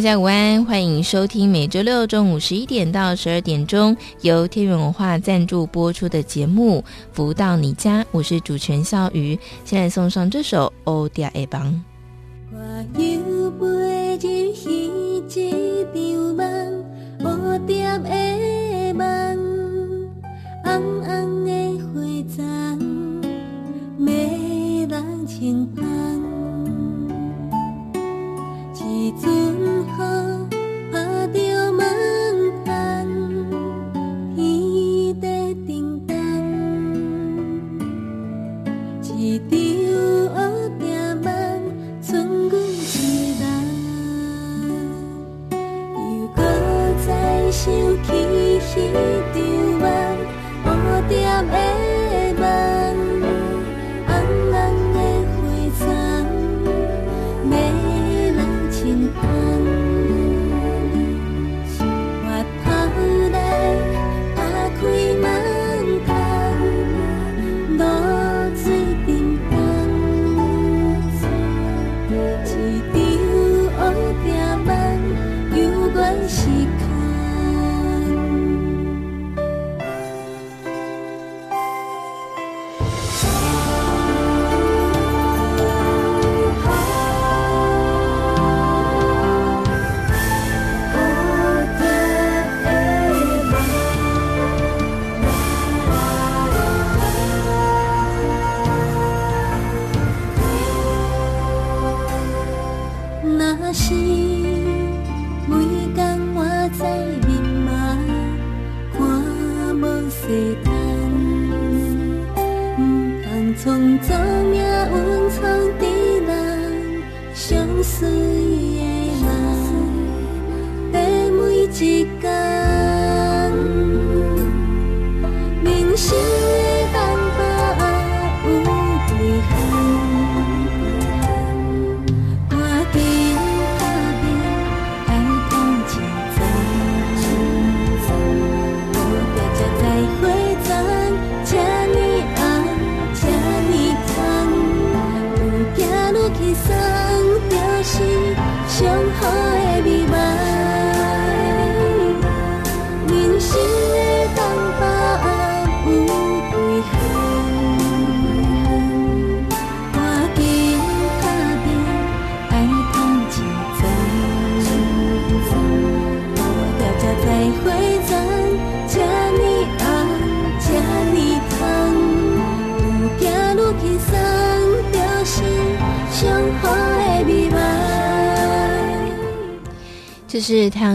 大家午安，欢迎收听每周六中午十一点到十二点钟由天元文化赞助播出的节目《福到你家》，我是主持人笑鱼。现在送上这首《欧迪亚埃邦》。这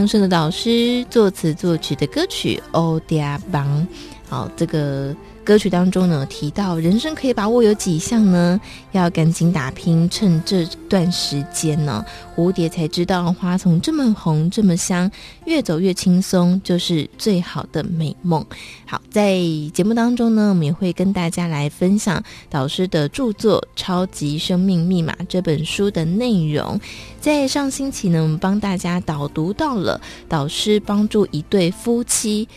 是太阳盛德导师作词作曲的歌曲《欧迪亚邦》。好，这个。歌曲当中呢，提到人生可以把握有几项呢？要赶紧打拼，趁这段时间呢，蝴蝶才知道花丛这么红这么香，越走越轻松就是最好的美梦。好，在节目当中呢，我们也会跟大家来分享导师的著作《超级生命密码》这本书的内容。在上星期呢，我们帮大家导读到了导师帮助一对夫妻。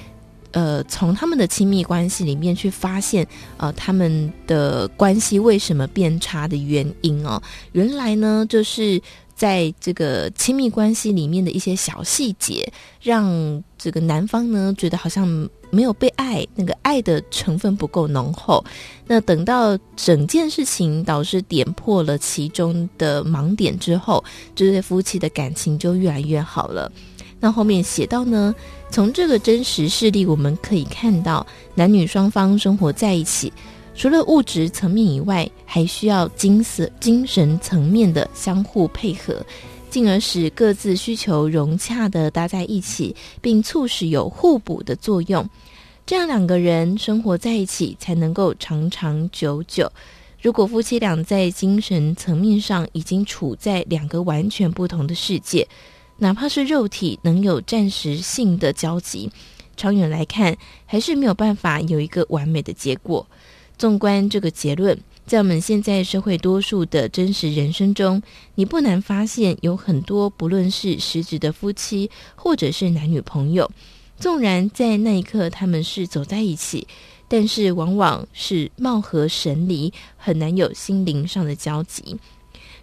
呃，从他们的亲密关系里面去发现，呃，他们的关系为什么变差的原因哦，原来呢，就是在这个亲密关系里面的一些小细节，让这个男方呢觉得好像没有被爱，那个爱的成分不够浓厚。那等到整件事情导师点破了其中的盲点之后，这对夫妻的感情就越来越好了。那后面写到呢，从这个真实事例，我们可以看到，男女双方生活在一起，除了物质层面以外，还需要精神精神层面的相互配合，进而使各自需求融洽地搭在一起，并促使有互补的作用。这样两个人生活在一起，才能够长长久久。如果夫妻俩在精神层面上已经处在两个完全不同的世界，哪怕是肉体能有暂时性的交集，长远来看还是没有办法有一个完美的结果。纵观这个结论，在我们现在社会多数的真实人生中，你不难发现有很多不论是实质的夫妻，或者是男女朋友，纵然在那一刻他们是走在一起。但是往往是貌合神离，很难有心灵上的交集。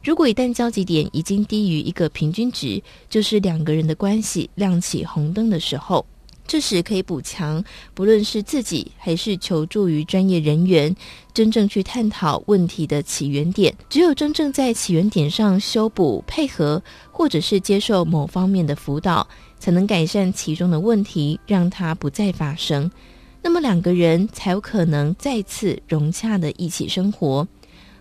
如果一旦交集点已经低于一个平均值，就是两个人的关系亮起红灯的时候。这时可以补强，不论是自己还是求助于专业人员，真正去探讨问题的起源点。只有真正在起源点上修补、配合，或者是接受某方面的辅导，才能改善其中的问题，让它不再发生。那么两个人才有可能再次融洽的一起生活，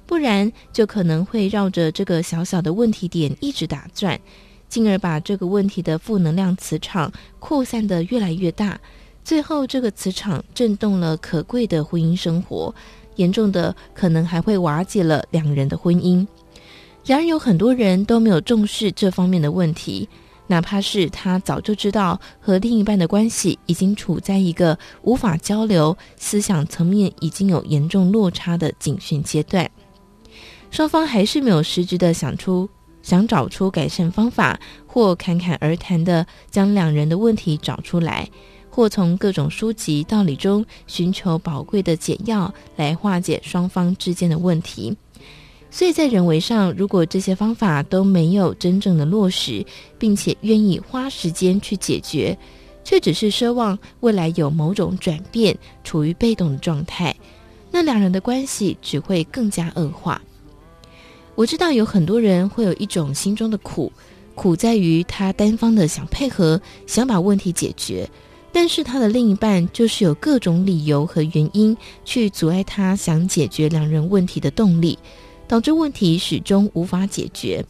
不然就可能会绕着这个小小的问题点一直打转，进而把这个问题的负能量磁场扩散得越来越大，最后这个磁场震动了可贵的婚姻生活，严重的可能还会瓦解了两人的婚姻。然而有很多人都没有重视这方面的问题。哪怕是他早就知道和另一半的关系已经处在一个无法交流、思想层面已经有严重落差的警讯阶段，双方还是没有实质的想出、想找出改善方法，或侃侃而谈的将两人的问题找出来，或从各种书籍道理中寻求宝贵的解药来化解双方之间的问题。所以在人为上，如果这些方法都没有真正的落实，并且愿意花时间去解决，却只是奢望未来有某种转变，处于被动的状态，那两人的关系只会更加恶化。我知道有很多人会有一种心中的苦，苦在于他单方的想配合，想把问题解决，但是他的另一半就是有各种理由和原因去阻碍他想解决两人问题的动力。导致问题始终无法解决。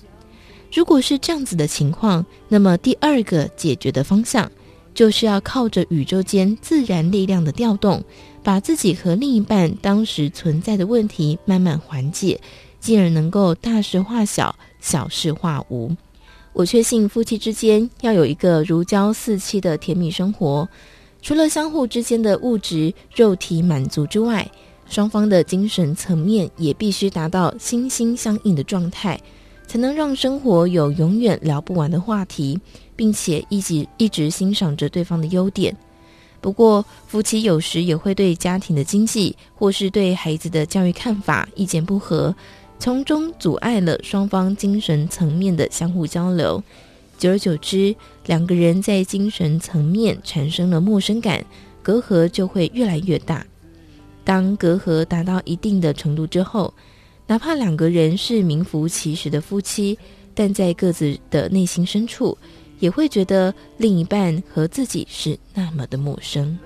如果是这样子的情况，那么第二个解决的方向，就是要靠着宇宙间自然力量的调动，把自己和另一半当时存在的问题慢慢缓解，进而能够大事化小，小事化无。我确信夫妻之间要有一个如胶似漆的甜蜜生活，除了相互之间的物质肉体满足之外，双方的精神层面也必须达到心心相印的状态，才能让生活有永远聊不完的话题，并且一直一直欣赏着对方的优点。不过，夫妻有时也会对家庭的经济或是对孩子的教育看法意见不合，从中阻碍了双方精神层面的相互交流。久而久之，两个人在精神层面产生了陌生感，隔阂就会越来越大。当隔阂达到一定的程度之后，哪怕两个人是名副其实的夫妻，但在各自的内心深处，也会觉得另一半和自己是那么的陌生。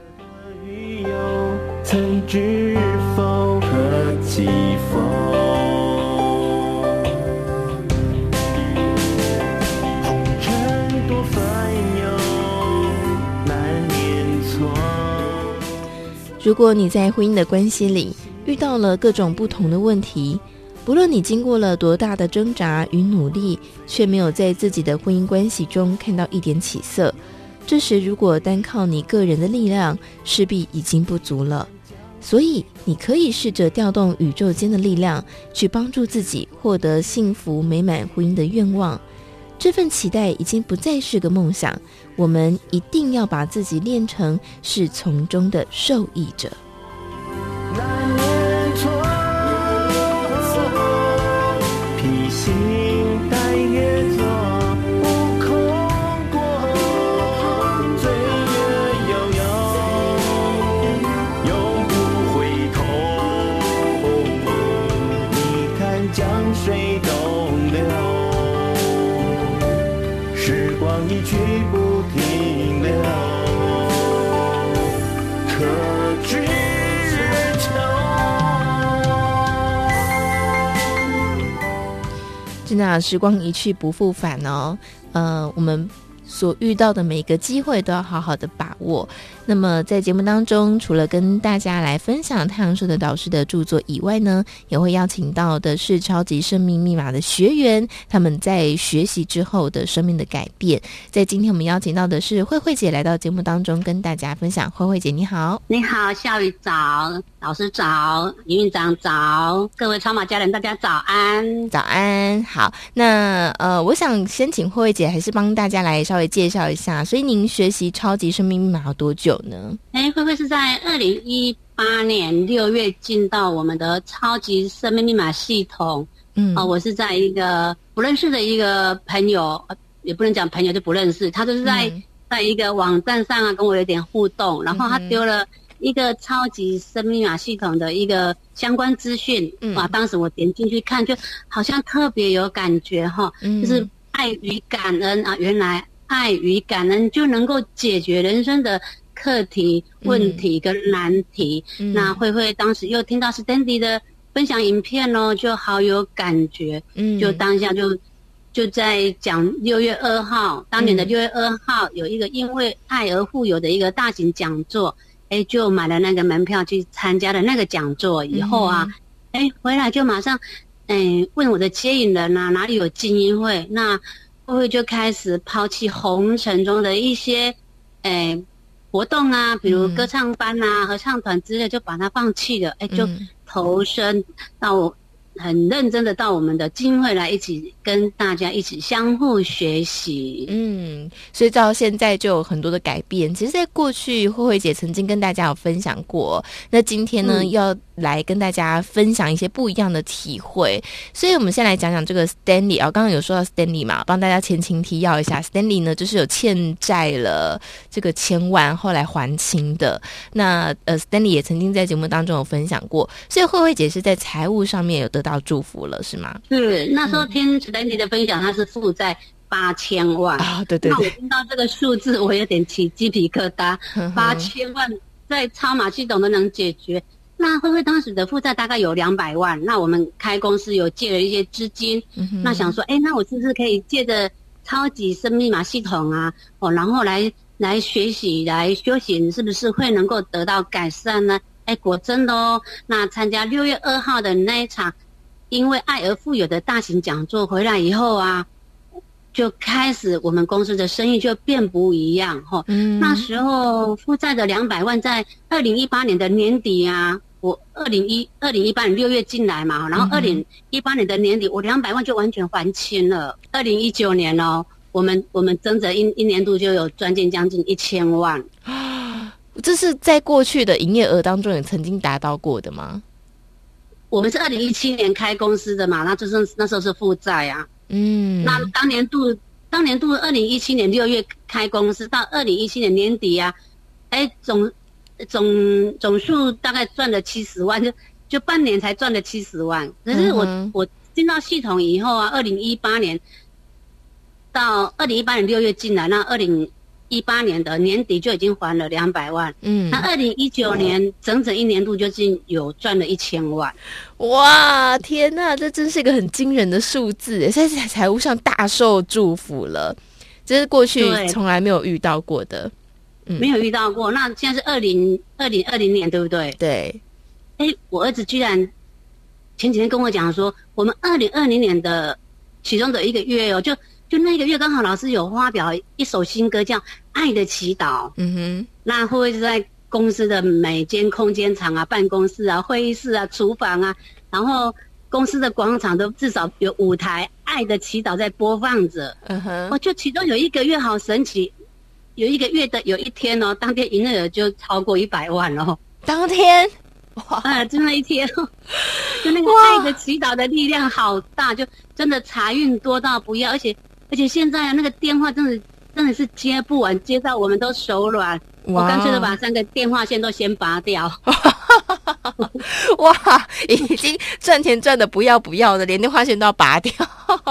如果你在婚姻的关系里遇到了各种不同的问题，不论你经过了多大的挣扎与努力，却没有在自己的婚姻关系中看到一点起色，这时如果单靠你个人的力量，势必已经不足了。所以，你可以试着调动宇宙间的力量，去帮助自己获得幸福美满婚姻的愿望。这份期待已经不再是个梦想，我们一定要把自己练成是从中的受益者。时光一去不复返哦。呃，我们所遇到的每一个机会都要好好的把握。那么在节目当中，除了跟大家来分享太阳社的导师的著作以外呢，也会邀请到的是超级生命密码的学员，他们在学习之后的生命的改变。在今天我们邀请到的是慧慧姐来到节目当中跟大家分享。慧慧姐你好，你好，笑宇早，老师早，营运长早，各位超马家人大家早安，早安。好，那呃，我想先请慧慧姐还是帮大家来稍微介绍一下。所以您学习超级生命密码有多久？呢？哎，慧慧是在二零一八年六月进到我们的超级生命密码系统。嗯，啊、呃，我是在一个不认识的一个朋友，也不能讲朋友就不认识，他就是在、嗯、在一个网站上啊跟我有点互动，然后他丢了一个超级生命密码系统的一个相关资讯。嗯，哇，当时我点进去看，就好像特别有感觉哈，嗯、就是爱与感恩啊，原来爱与感恩就能够解决人生的。课题、问题跟难题，嗯、那慧慧当时又听到 Stanley 的分享影片哦，就好有感觉，嗯，就当下就就在讲六月二号，当年的六月二号有一个因为爱而富有的一个大型讲座，哎，就买了那个门票去参加了那个讲座以后啊，哎、嗯，回来就马上，哎，问我的接引人啊，哪里有精英会？那慧慧就开始抛弃红尘中的一些，哎。活动啊，比如歌唱班啊、合唱团之类，就把它放弃了。哎、嗯，就投身到我。很认真的到我们的精英会来，一起跟大家一起相互学习。嗯，所以到现在就有很多的改变。其实，在过去慧慧姐曾经跟大家有分享过，那今天呢，嗯、要来跟大家分享一些不一样的体会。所以，我们先来讲讲这个 Stanley 啊，刚刚有说到 Stanley 嘛，帮大家前情提要一下。Stanley 呢，就是有欠债了这个千万，后来还清的。那呃，Stanley 也曾经在节目当中有分享过，所以慧慧姐是在财务上面有得到。要祝福了是吗？是那时候听史丹尼的分享，他是负债八千万啊，对对对。那我听到这个数字，我有点起鸡皮疙瘩。八千万在超码系统都能解决，那会不会当时的负债大概有两百万。那我们开公司有借了一些资金，那想说，哎，那我是不是可以借着超级生密码系统啊，哦，然后来来学习来修行，是不是会能够得到改善呢？哎，果真的哦。那参加六月二号的那一场。因为爱而富有的大型讲座回来以后啊，就开始我们公司的生意就变不一样哈。嗯，那时候负债的两百万，在二零一八年的年底啊，我二零一二零一八年六月进来嘛，然后二零一八年的年底，我两百万就完全还清了。二零一九年哦，我们我们增值一一年度就有赚进将近一千万啊，这是在过去的营业额当中也曾经达到过的吗？我们是二零一七年开公司的嘛，那就是那时候是负债啊。嗯，那当年度，当年度二零一七年六月开公司，到二零一七年年底啊，哎，总总总数大概赚了七十万，就就半年才赚了七十万。可是我、嗯、我进到系统以后啊，二零一八年到二零一八年六月进来，那二零。一八年的年底就已经还了两百万，嗯，那二零一九年整整一年度就竟有赚了一千万，哇，天呐，这真是一个很惊人的数字，现在在财务上大受祝福了，这是过去从来没有遇到过的，嗯，没有遇到过。那现在是二零二零二零年，对不对？对，哎，我儿子居然前几天跟我讲说，我们二零二零年的其中的一个月哦，就。就那个月刚好老师有发表一首新歌，叫《爱的祈祷》。嗯哼，那会不会是在公司的每间空间场啊、办公室啊、会议室啊、厨房啊，然后公司的广场都至少有舞台《爱的祈祷》在播放着？嗯哼，哦，就其中有一个月好神奇，有一个月的有一天哦，当天营业额就超过一百万哦。当天。哇！啊，就那一天，就那个爱的祈祷的力量好大，就真的财运多到不要，而且。而且现在啊，那个电话真的真的是接不完，接到我们都手软。我干脆都把三个电话线都先拔掉。哇，已经赚钱赚的不要不要的，连电话线都要拔掉。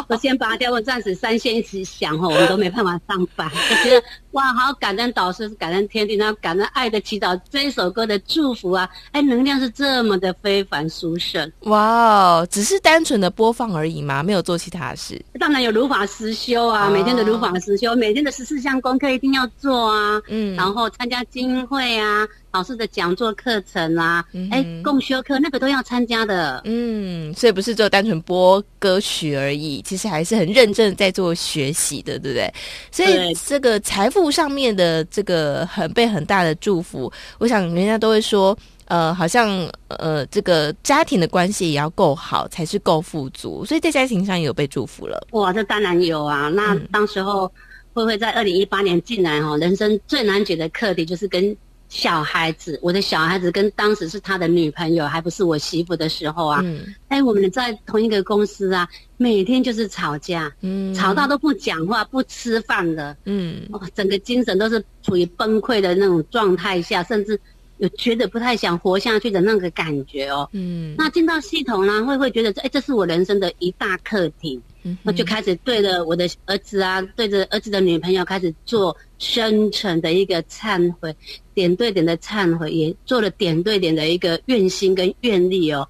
我先拔掉，我暂时三线一直响哦，我们都没办法上班。我觉得哇，好感恩导师，感恩天地，然后感恩爱的祈祷这一首歌的祝福啊！哎，能量是这么的非凡殊胜。哇哦，只是单纯的播放而已吗？没有做其他的事？当然有如法实修啊，哦、每天的如法实修，每天的十四项功课一定要做啊。嗯，然后参加经会啊。老师的讲座课程啊，哎、嗯，共修课那个都要参加的。嗯，所以不是只有单纯播歌曲而已，其实还是很认真在做学习的，对不对？所以这个财富上面的这个很被很大的祝福，我想人家都会说，呃，好像呃，这个家庭的关系也要够好，才是够富足。所以在家庭上也有被祝福了。哇，这当然有啊。那当时候会不会在二零一八年进来哈，人生最难解的课题就是跟。小孩子，我的小孩子跟当时是他的女朋友，还不是我媳妇的时候啊，嗯，哎，我们在同一个公司啊，每天就是吵架，嗯，吵到都不讲话、不吃饭的，嗯，哦，整个精神都是处于崩溃的那种状态下，甚至有觉得不太想活下去的那个感觉哦，嗯，那进到系统呢，会会觉得，哎，这是我人生的一大课题。我就开始对着我的儿子啊，对着儿子的女朋友开始做深层的一个忏悔，点对点的忏悔，也做了点对点的一个愿心跟愿力哦。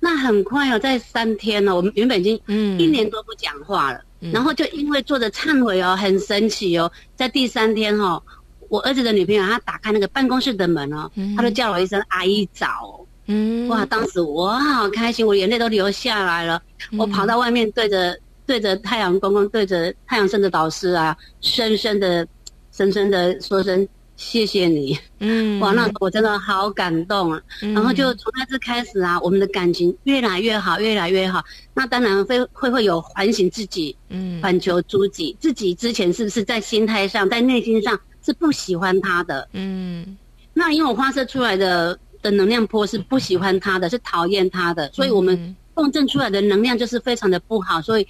那很快哦，在三天呢，我们原本已经一年多不讲话了，嗯、然后就因为做着忏悔哦，很神奇哦，在第三天哦，我儿子的女朋友她打开那个办公室的门哦，她就叫我一声阿姨早，嗯，哇，当时我好开心，我眼泪都流下来了，我跑到外面对着。对着太阳公公，对着太阳神的导师啊，深深的、深深的说声谢谢你。嗯，哇，那我真的好感动啊。嗯、然后就从那次开始啊，我们的感情越来越好，越来越好。那当然会会会有反省自己，嗯，反求诸己，自己之前是不是在心态上、在内心上是不喜欢他的？嗯，那因为我发射出来的的能量波是不喜欢他的，是讨厌他的，所以我们共振出来的能量就是非常的不好，所以。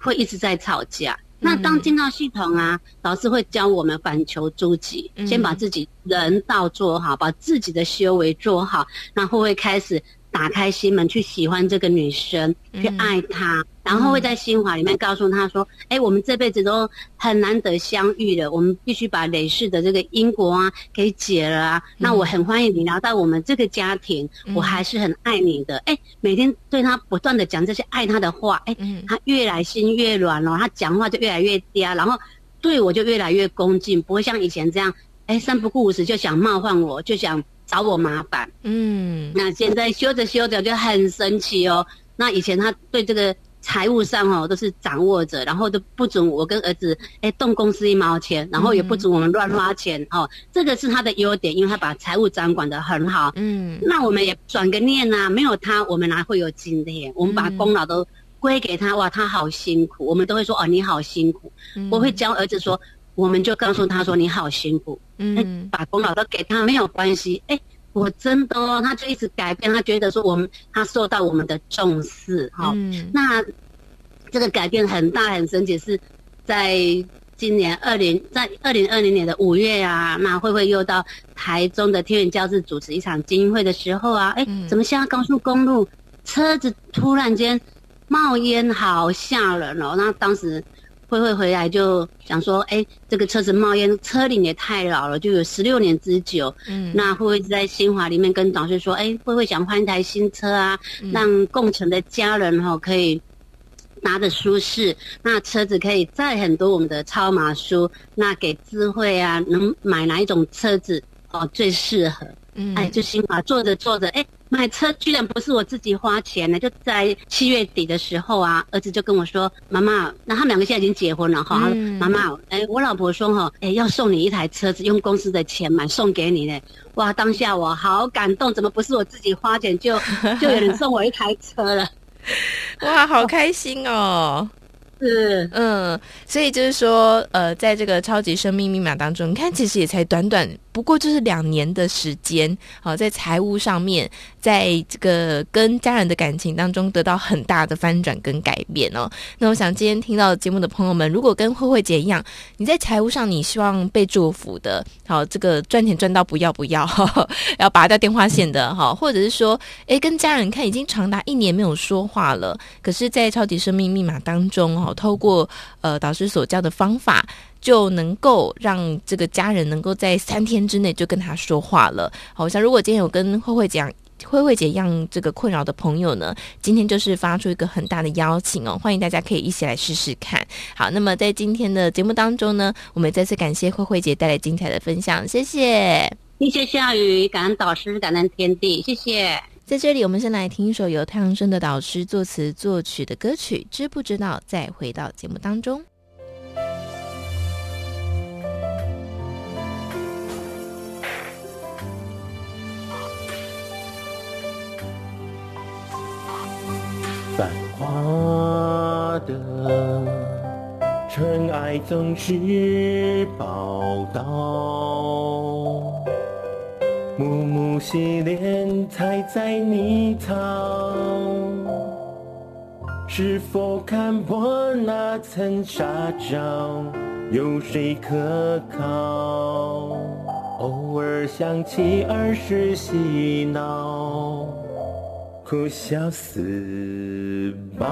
会一直在吵架。那当进到系统啊，老师会教我们反求诸己，先把自己人道做好，把自己的修为做好，然后会开始。打开心门去喜欢这个女生，去爱她，嗯、然后会在心怀里面告诉她说：“哎、我们这辈子都很难得相遇了，我们必须把累世的这个因果啊给解了啊。嗯、那我很欢迎你来到我们这个家庭，嗯、我还是很爱你的。哎、欸，每天对她不断的讲这些爱她的话，哎、欸，她越来心越软了，她讲话就越来越嗲，然后对我就越来越恭敬，不会像以前这样，哎、欸，三不顾五时就想冒犯我，就想。”找我麻烦，嗯，那现在修着修着就很神奇哦。那以前他对这个财务上哦都是掌握着，然后都不准我跟儿子哎动公司一毛钱，然后也不准我们乱花钱哦。这个是他的优点，因为他把财务掌管的很好。嗯，那我们也转个念呐，没有他，我们哪会有今天？我们把功劳都归给他，哇，他好辛苦。我们都会说哦，你好辛苦。我会教儿子说。我们就告诉他说：“你好辛苦，嗯，把功劳都给他没有关系。”哎，我真的哦，他就一直改变，他觉得说我们他受到我们的重视，哈、嗯。那这个改变很大很神奇，是在今年二零在二零二零年的五月啊，那慧慧又到台中的天元教室主持一场精英会的时候啊，哎，怎么现在高速公路车子突然间冒烟，好吓人哦！那当时。慧慧回来就想说，哎，这个车子冒烟，车龄也太老了，就有十六年之久。嗯，那慧慧在新华里面跟导师说，哎，慧慧想换一台新车啊，嗯、让共乘的家人哈、哦、可以拿着舒适，那车子可以载很多我们的超马书，那给智慧啊，能买哪一种车子哦最适合？嗯，哎，就新华坐着坐着，哎。买车居然不是我自己花钱呢，就在七月底的时候啊，儿子就跟我说：“妈妈，那他们两个现在已经结婚了哈。嗯、妈妈，哎，我老婆说哈，哎，要送你一台车子，用公司的钱买送给你呢。哇，当下我好感动，怎么不是我自己花钱就 就有人送我一台车了？哇，好开心哦！是，嗯，所以就是说，呃，在这个超级生命密码当中，你看，其实也才短短。不过就是两年的时间，好，在财务上面，在这个跟家人的感情当中得到很大的翻转跟改变哦。那我想今天听到节目的朋友们，如果跟慧慧姐一样，你在财务上你希望被祝福的，好，这个赚钱赚到不要不要，呵 呵要拔掉电话线的哈，或者是说，诶，跟家人看已经长达一年没有说话了，可是，在超级生命密码当中，哈，透过呃导师所教的方法。就能够让这个家人能够在三天之内就跟他说话了。好像如果今天有跟慧慧讲。慧慧姐一样这个困扰的朋友呢，今天就是发出一个很大的邀请哦，欢迎大家可以一起来试试看。好，那么在今天的节目当中呢，我们再次感谢慧慧姐带来精彩的分享，谢谢，谢谢夏雨，感恩导师，感恩天地，谢谢。在这里，我们先来听一首由太阳升的导师作词作曲的歌曲，知不知道？再回到节目当中。繁华的尘埃总是报道，暮暮洗脸才在泥草，是否看破那层纱罩，有谁可靠？偶尔想起儿时嬉闹。哭笑似宝，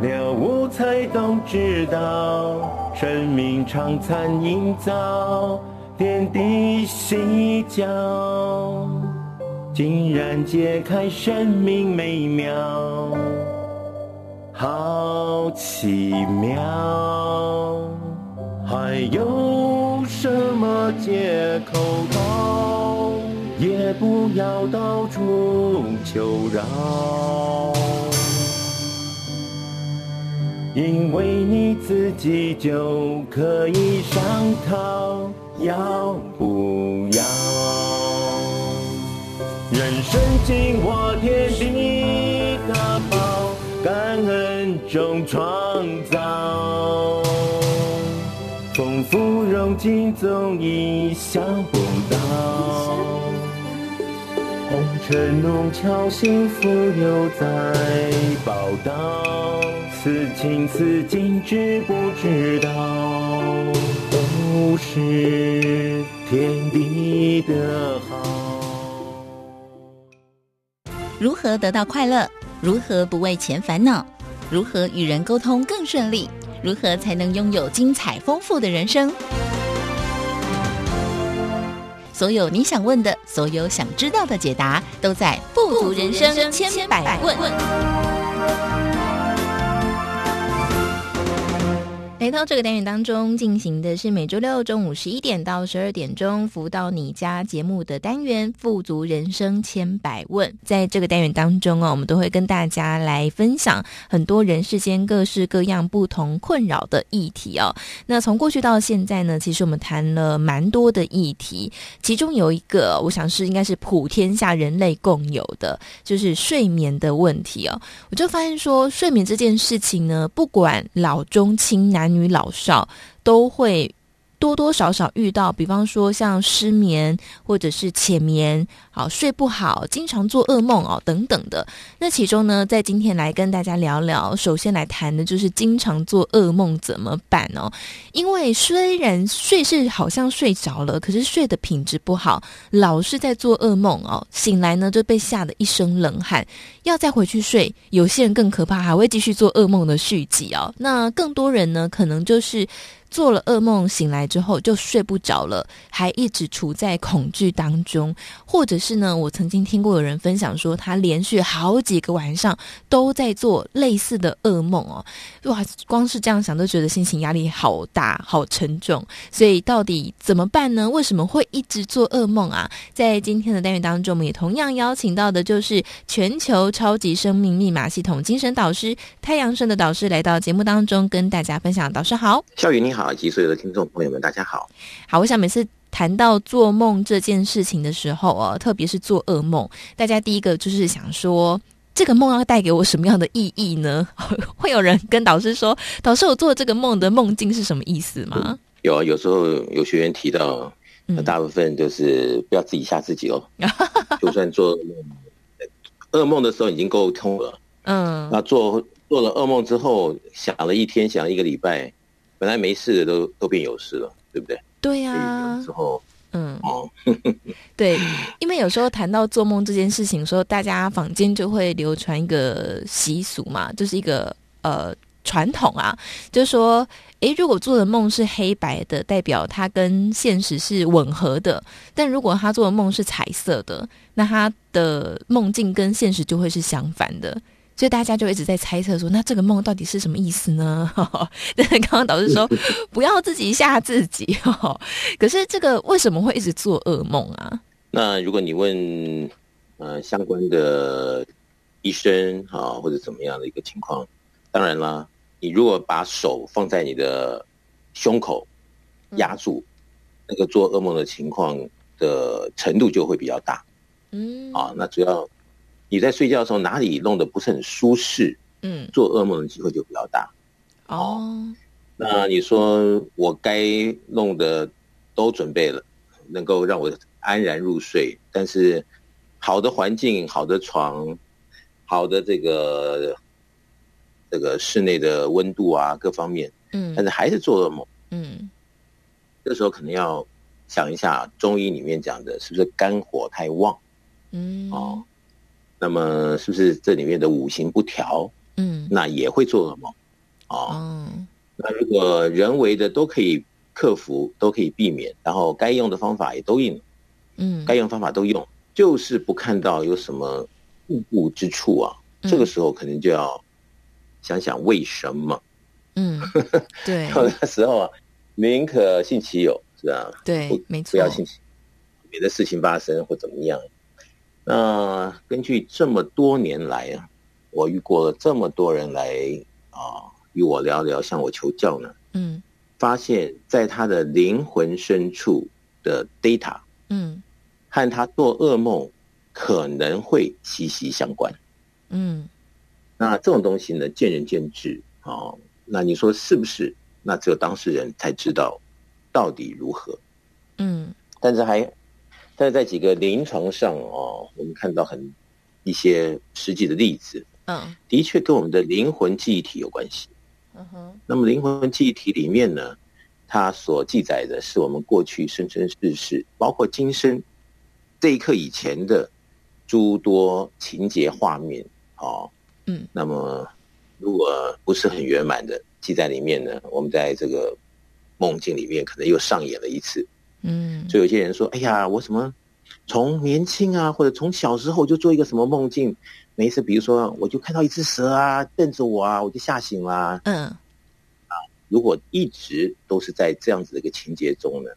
了悟才懂知道，生命常残营造，点滴细嚼，竟然揭开生命美妙，好奇妙，还有什么借口？不要到处求饶，因为你自己就可以商讨，要不要？人生紧握天地大宝，感恩中创造，丰富荣景总意想不到。红尘弄巧，幸福又在报道。此情此景，知不知道？都是天地的好。如何得到快乐？如何不为钱烦恼？如何与人沟通更顺利？如何才能拥有精彩丰富的人生？所有你想问的，所有想知道的解答，都在《富足人生千百问》。来到这个单元当中进行的是每周六中午十一点到十二点钟福到你家节目的单元“富足人生千百问”。在这个单元当中哦，我们都会跟大家来分享很多人世间各式各样不同困扰的议题哦。那从过去到现在呢，其实我们谈了蛮多的议题，其中有一个我想是应该是普天下人类共有的，就是睡眠的问题哦。我就发现说，睡眠这件事情呢，不管老中青男女老少都会多多少少遇到，比方说像失眠或者是浅眠，好睡不好，经常做噩梦哦等等的。那其中呢，在今天来跟大家聊聊，首先来谈的就是经常做噩梦怎么办哦？因为虽然睡是好像睡着了，可是睡的品质不好，老是在做噩梦哦，醒来呢就被吓得一身冷汗，要再回去睡。有些人更可怕，还会继续做噩梦的续集哦。那更多人呢，可能就是。做了噩梦，醒来之后就睡不着了，还一直处在恐惧当中，或者是呢，我曾经听过有人分享说，他连续好几个晚上都在做类似的噩梦哦，哇，光是这样想都觉得心情压力好大，好沉重。所以到底怎么办呢？为什么会一直做噩梦啊？在今天的单元当中，我们也同样邀请到的就是全球超级生命密码系统精神导师太阳神的导师来到节目当中，跟大家分享。导师好，小雨你好。好，以及所有的听众朋友们，大家好。好，我想每次谈到做梦这件事情的时候啊，特别是做噩梦，大家第一个就是想说，这个梦要带给我什么样的意义呢？会有人跟导师说，导师，我做这个梦的梦境是什么意思吗？嗯、有啊，有时候有学员提到，那大部分就是不要自己吓自己哦。嗯、就算做噩梦的时候已经沟通了，嗯，那做做了噩梦之后，想了一天，想了一个礼拜。本来没事的都都变有事了，对不对？对呀、啊。之后，嗯，哦，对，因为有时候谈到做梦这件事情，说大家坊间就会流传一个习俗嘛，就是一个呃传统啊，就是说，诶，如果做的梦是黑白的，代表他跟现实是吻合的；但如果他做的梦是彩色的，那他的梦境跟现实就会是相反的。所以大家就一直在猜测说，那这个梦到底是什么意思呢？但是刚刚导师说，不要自己吓自己。可是这个为什么会一直做噩梦啊？那如果你问呃相关的医生啊，或者怎么样的一个情况，当然啦，你如果把手放在你的胸口压住，嗯、那个做噩梦的情况的程度就会比较大。嗯，啊，那主要。你在睡觉的时候哪里弄得不是很舒适？嗯，做噩梦的机会就比较大。哦，那你说我该弄的都准备了，能够让我安然入睡，但是好的环境、好的床、好的这个这个室内的温度啊，各方面，嗯，但是还是做噩梦，嗯，这时候可能要想一下中医里面讲的是不是肝火太旺？嗯，哦。那么是不是这里面的五行不调？嗯，那也会做噩梦，哦。嗯，那如果人为的都可以克服，都可以避免，然后该用的方法也都用，嗯，该用方法都用，就是不看到有什么误步之处啊。嗯，这个时候可能就要想想为什么。嗯，对，有的时候啊，宁可信其有，是吧？对，没错，不要信其，免得事情发生或怎么样。那根据这么多年来啊，我遇过了这么多人来啊与我聊聊，向我求教呢。嗯，发现在他的灵魂深处的 data，嗯，和他做噩梦可能会息息相关。嗯，那这种东西呢，见仁见智啊。那你说是不是？那只有当事人才知道到底如何。嗯，但是还。但是在几个临床上哦，我们看到很一些实际的例子，嗯，的确跟我们的灵魂记忆体有关系。嗯哼，那么灵魂记忆体里面呢，它所记载的是我们过去生生世世，包括今生这一刻以前的诸多情节画面，哦，嗯，那么如果不是很圆满的记在里面呢，我们在这个梦境里面可能又上演了一次。嗯，所以有些人说：“哎呀，我什么从年轻啊，或者从小时候就做一个什么梦境，每一次，比如说我就看到一只蛇啊瞪着我啊，我就吓醒了。”嗯，啊，如果一直都是在这样子的一个情节中呢，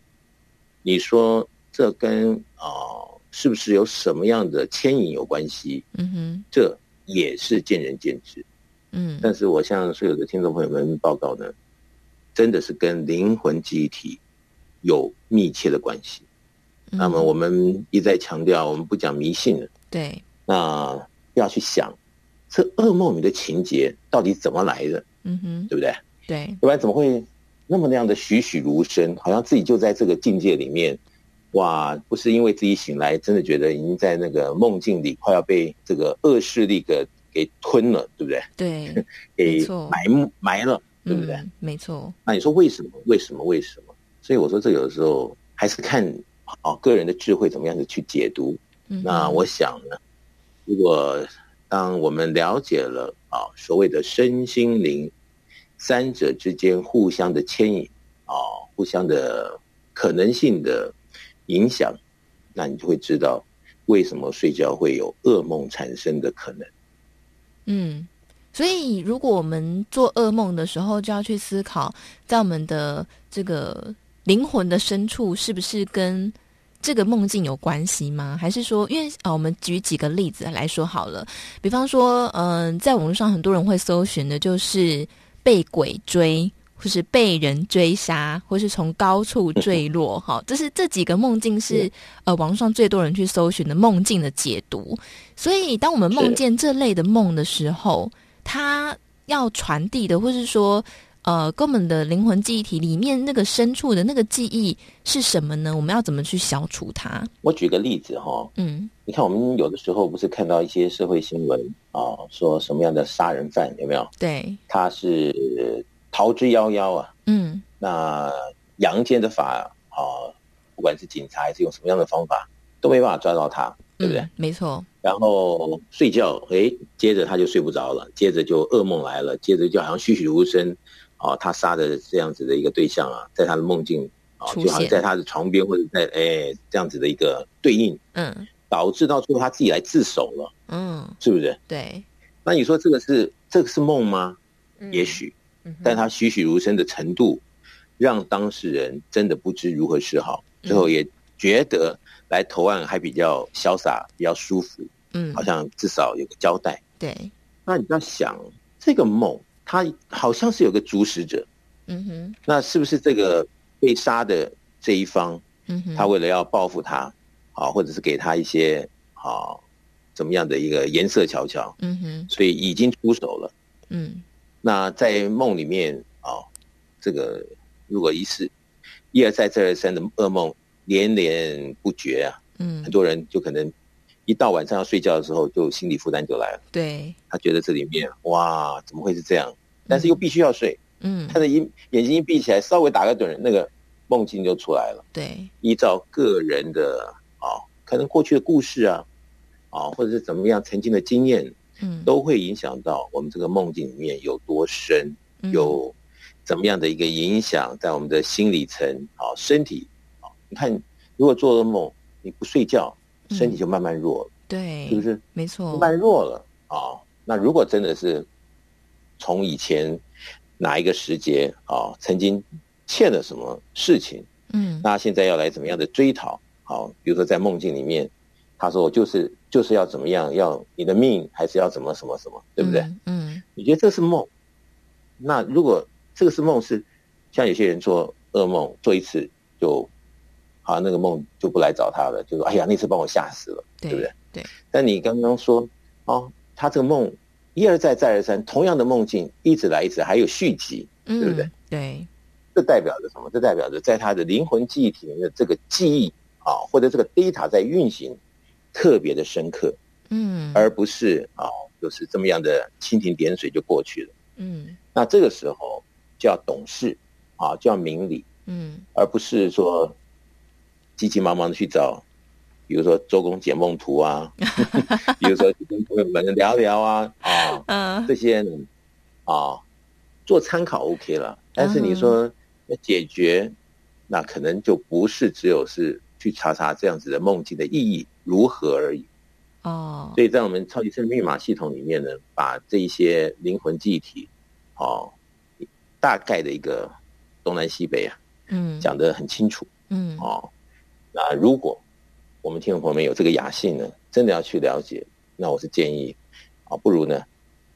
你说这跟啊、呃、是不是有什么样的牵引有关系？嗯哼，这也是见仁见智。嗯，但是我向所有的听众朋友们报告呢，真的是跟灵魂记忆体。有密切的关系。那么我们一再强调，我们不讲迷信了。对。那要去想，这噩梦里的情节到底怎么来的？嗯哼，对不对？对。要不然怎么会那么那样的栩栩如生，好像自己就在这个境界里面？哇，不是因为自己醒来，真的觉得已经在那个梦境里，快要被这个恶势力给给吞了，对不对？对。给埋埋了，对不对？嗯，没错。那你说为什么？为什么？为什么？所以我说，这有的时候还是看啊个人的智慧怎么样子去解读。嗯、那我想呢，如果当我们了解了啊所谓的身心灵三者之间互相的牵引啊，互相的可能性的影响，那你就会知道为什么睡觉会有噩梦产生的可能。嗯，所以如果我们做噩梦的时候，就要去思考，在我们的这个。灵魂的深处是不是跟这个梦境有关系吗？还是说，因为啊，我们举几个例子来说好了。比方说，嗯、呃，在网络上很多人会搜寻的，就是被鬼追，或是被人追杀，或是从高处坠落。哈，这是这几个梦境是呃，网络上最多人去搜寻的梦境的解读。所以，当我们梦见这类的梦的时候，它要传递的，或是说。呃，跟我们的灵魂记忆体里面那个深处的那个记忆是什么呢？我们要怎么去消除它？我举个例子哈，嗯，你看我们有的时候不是看到一些社会新闻啊，说什么样的杀人犯有没有？对，他是逃之夭夭啊，嗯，那阳间的法啊，不管是警察还是用什么样的方法，都没办法抓到他，对不对？嗯，没错。然后睡觉，哎，接着他就睡不着了，接着就噩梦来了，接着就好像栩栩如生，啊，他杀的这样子的一个对象啊，在他的梦境啊，就好像在他的床边或者在哎这样子的一个对应，嗯，导致到最后他自己来自首了，嗯，是不是？对。那你说这个是这个是梦吗？嗯、也许，但他栩栩如生的程度，让当事人真的不知如何是好，最后也觉得来投案还比较潇洒，比较舒服。嗯，好像至少有个交代。对，那你要想这个梦，它好像是有个主使者。嗯哼，那是不是这个被杀的这一方？嗯哼，他为了要报复他，啊，或者是给他一些啊怎么样的一个颜色瞧瞧？嗯哼，所以已经出手了。嗯，那在梦里面啊，这个如果一次一而再再而三的噩梦连连不绝啊，嗯，很多人就可能。一到晚上要睡觉的时候，就心理负担就来了。对，他觉得这里面哇，怎么会是这样？但是又必须要睡。嗯，他的眼眼睛一闭起来，稍微打个盹，那个梦境就出来了。对，依照个人的啊、哦，可能过去的故事啊，啊、哦，或者是怎么样曾经的经验，嗯，都会影响到我们这个梦境里面有多深，嗯、有怎么样的一个影响在我们的心理层啊、哦，身体啊、哦。你看，如果做噩梦，你不睡觉。身体就慢慢弱了，嗯、对，是不是？没错，慢慢弱了啊、哦。那如果真的是从以前哪一个时节啊、哦，曾经欠了什么事情，嗯，那现在要来怎么样的追讨？好、哦，比如说在梦境里面，他说我就是就是要怎么样，要你的命，还是要怎么什么什么，对不对？嗯，嗯，你觉得这是梦？那如果这个是梦，是像有些人做噩梦，做一次就。好，那个梦就不来找他了，就说：“哎呀，那次把我吓死了，对，对不对？”对。但你刚刚说，哦，他这个梦一而再，再而三，同样的梦境一直来一直来，还有续集，嗯、对不对？对。这代表着什么？这代表着在他的灵魂记忆体里面的这个记忆啊，或者这个 data 在运行特别的深刻，嗯，而不是啊，就是这么样的蜻蜓点水就过去了，嗯。那这个时候就要懂事啊，就要明理，嗯，而不是说。急急忙忙的去找，比如说周公解梦图啊，比如说跟朋友们聊聊啊，啊，这些啊做参考 OK 了。但是你说要解决，那可能就不是只有是去查查这样子的梦境的意义如何而已。哦，所以在我们超级生命密码系统里面呢，把这一些灵魂记忆体，哦，大概的一个东南西北啊，嗯，讲得很清楚，嗯，哦。那如果我们听众朋友们有这个雅兴呢，真的要去了解，那我是建议啊，不如呢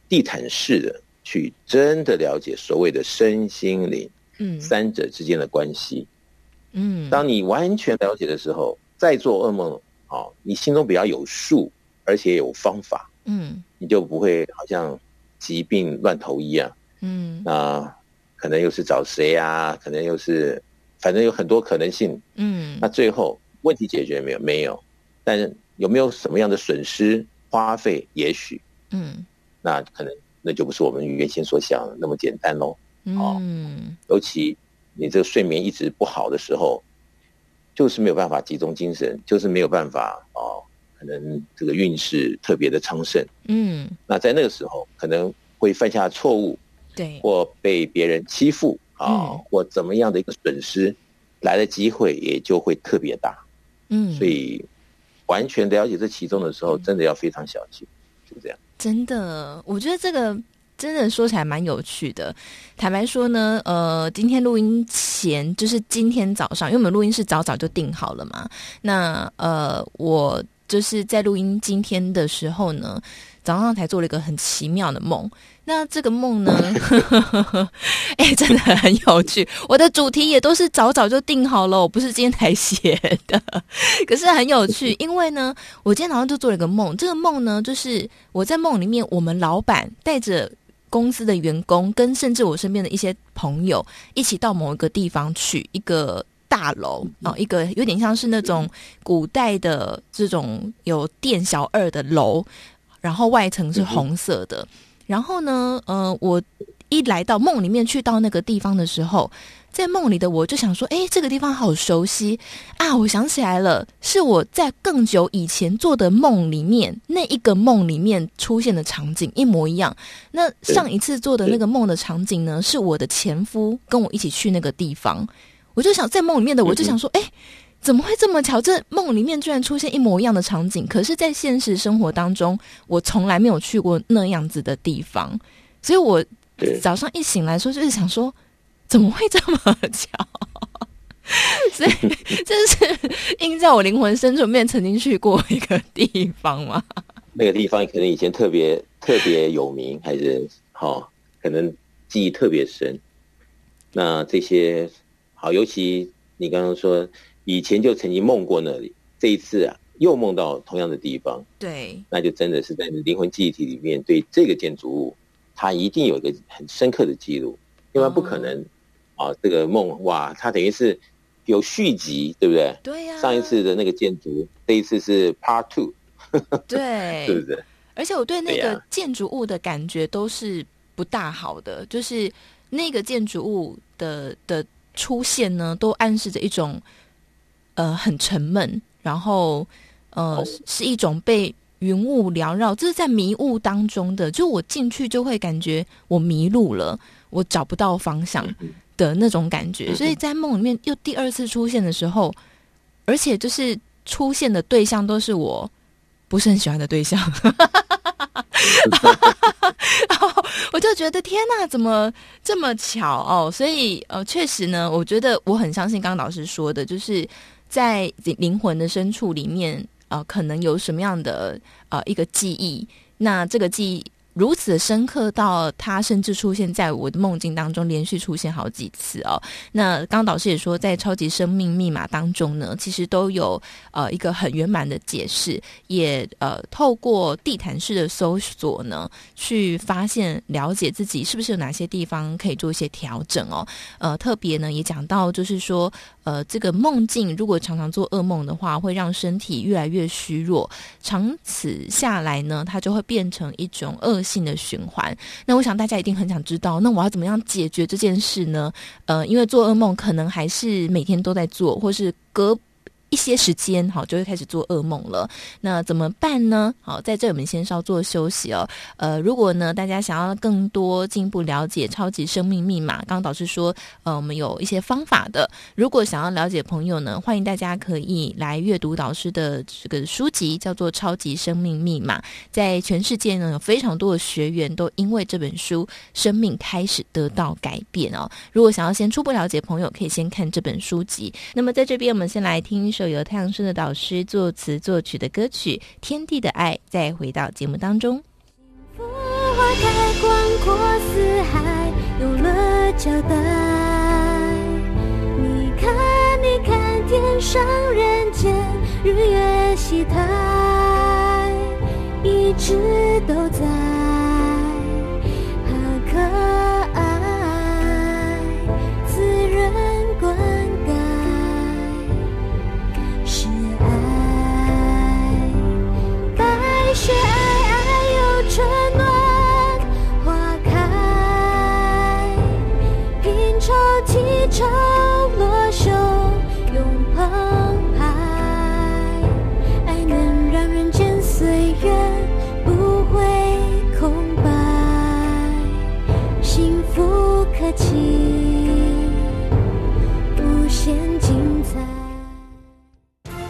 地毯式的去真的了解所谓的身心灵，嗯，三者之间的关系，嗯，当你完全了解的时候，再做噩梦啊，你心中比较有数，而且有方法，嗯，你就不会好像疾病乱投医啊，嗯，那可能又是找谁啊？可能又是。反正有很多可能性，嗯，那最后问题解决没有？没有，但是有没有什么样的损失花费？也许，嗯，那可能那就不是我们原先所想的那么简单喽，嗯，尤其你这个睡眠一直不好的时候，就是没有办法集中精神，就是没有办法哦，可能这个运势特别的昌盛，嗯，那在那个时候可能会犯下错误，对，或被别人欺负。啊、哦，或怎么样的一个损失，来的机会也就会特别大。嗯，所以完全了解这其中的时候，真的要非常小心，就这样。真的，我觉得这个真的说起来蛮有趣的。坦白说呢，呃，今天录音前就是今天早上，因为我们录音是早早就定好了嘛。那呃，我就是在录音今天的时候呢，早上才做了一个很奇妙的梦。那这个梦呢？哎、欸，真的很有趣。我的主题也都是早早就定好了，我不是今天才写的。可是很有趣，因为呢，我今天早上就做了一个梦。这个梦呢，就是我在梦里面，我们老板带着公司的员工，跟甚至我身边的一些朋友，一起到某一个地方去，一个大楼啊、哦，一个有点像是那种古代的这种有店小二的楼，然后外层是红色的。然后呢，呃，我一来到梦里面去到那个地方的时候，在梦里的我就想说，哎，这个地方好熟悉啊！我想起来了，是我在更久以前做的梦里面那一个梦里面出现的场景一模一样。那上一次做的那个梦的场景呢，是我的前夫跟我一起去那个地方。我就想在梦里面的我就想说，哎，怎么会这么巧？这梦里面居然出现一模一样的场景，可是，在现实生活当中，我从来没有去过那样子的地方，所以我。早上一醒来说，就是想说，怎么会这么巧？所以这是印在我灵魂深处面曾经去过一个地方吗？那个地方可能以前特别特别有名，还是好、哦，可能记忆特别深。那这些好，尤其你刚刚说以前就曾经梦过那里，这一次啊又梦到同样的地方，对，那就真的是在灵魂记忆体里面对这个建筑物。它一定有一个很深刻的记录，因为不可能、哦、啊，这个梦哇，它等于是有续集，对不对？对呀、啊。上一次的那个建筑，这一次是 Part Two，对，是不是？而且我对那个建筑物的感觉都是不大好的，就是那个建筑物的的出现呢，都暗示着一种呃很沉闷，然后呃、哦、是一种被。云雾缭绕，这是在迷雾当中的。就我进去就会感觉我迷路了，我找不到方向的那种感觉。所以在梦里面又第二次出现的时候，而且就是出现的对象都是我不是很喜欢的对象，然后我就觉得天哪，怎么这么巧哦？所以呃，确实呢，我觉得我很相信刚刚老师说的，就是在灵魂的深处里面。呃，可能有什么样的呃一个记忆？那这个记忆。如此深刻到他甚至出现在我的梦境当中，连续出现好几次哦。那刚刚导师也说，在超级生命密码当中呢，其实都有呃一个很圆满的解释，也呃透过地毯式的搜索呢，去发现了解自己是不是有哪些地方可以做一些调整哦。呃，特别呢也讲到，就是说呃这个梦境如果常常做噩梦的话，会让身体越来越虚弱，长此下来呢，它就会变成一种恶性的循环，那我想大家一定很想知道，那我要怎么样解决这件事呢？呃，因为做噩梦可能还是每天都在做，或是隔。一些时间，好，就会开始做噩梦了。那怎么办呢？好，在这里我们先稍作休息哦。呃，如果呢，大家想要更多进一步了解超级生命密码，刚刚导师说，呃，我们有一些方法的。如果想要了解朋友呢，欢迎大家可以来阅读导师的这个书籍，叫做《超级生命密码》。在全世界呢，有非常多的学员都因为这本书，生命开始得到改变哦。如果想要先初步了解朋友，可以先看这本书籍。那么在这边，我们先来听。就由太阳升的导师作词作曲的歌曲《天地的爱》，再回到节目当中。幸福花开，广阔四海有了交代。你看，你看，天上人间，日月西台，一直都在。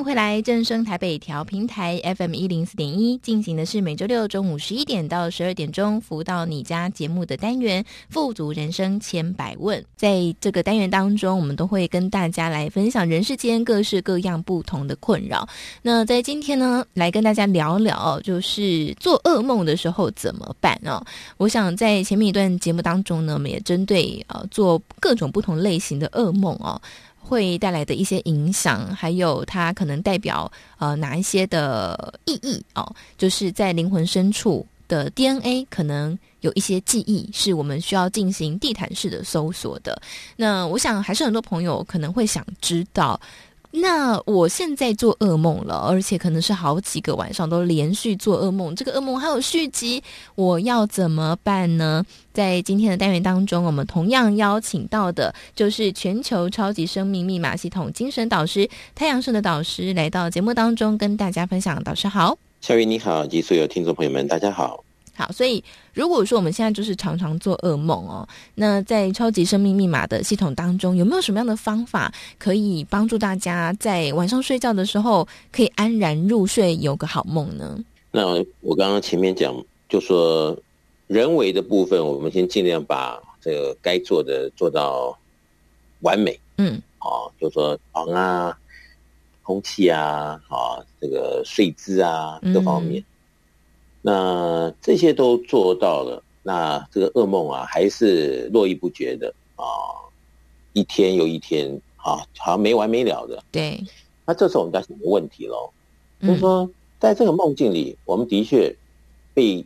迎回来，正声台北调频台 FM 一零四点一进行的是每周六中午十一点到十二点钟服务到你家节目的单元《富足人生千百问》。在这个单元当中，我们都会跟大家来分享人世间各式各样不同的困扰。那在今天呢，来跟大家聊聊，就是做噩梦的时候怎么办哦？我想在前面一段节目当中呢，我们也针对呃做各种不同类型的噩梦哦。会带来的一些影响，还有它可能代表呃哪一些的意义哦，就是在灵魂深处的 DNA 可能有一些记忆，是我们需要进行地毯式的搜索的。那我想还是很多朋友可能会想知道。那我现在做噩梦了，而且可能是好几个晚上都连续做噩梦，这个噩梦还有续集，我要怎么办呢？在今天的单元当中，我们同样邀请到的就是全球超级生命密码系统精神导师太阳神的导师来到节目当中跟大家分享。导师好，小雨你好，及所有听众朋友们，大家好。好，所以如果说我们现在就是常常做噩梦哦，那在超级生命密码的系统当中，有没有什么样的方法可以帮助大家在晚上睡觉的时候可以安然入睡，有个好梦呢？那我刚刚前面讲，就说人为的部分，我们先尽量把这个该做的做到完美。嗯，好，就说床啊、空气啊、哦这个睡姿啊各方面。嗯那这些都做到了，那这个噩梦啊，还是络绎不绝的啊，一天又一天啊，好像没完没了的。对。那这时候我们就要想个问题喽，就是说，在这个梦境里，我们的确被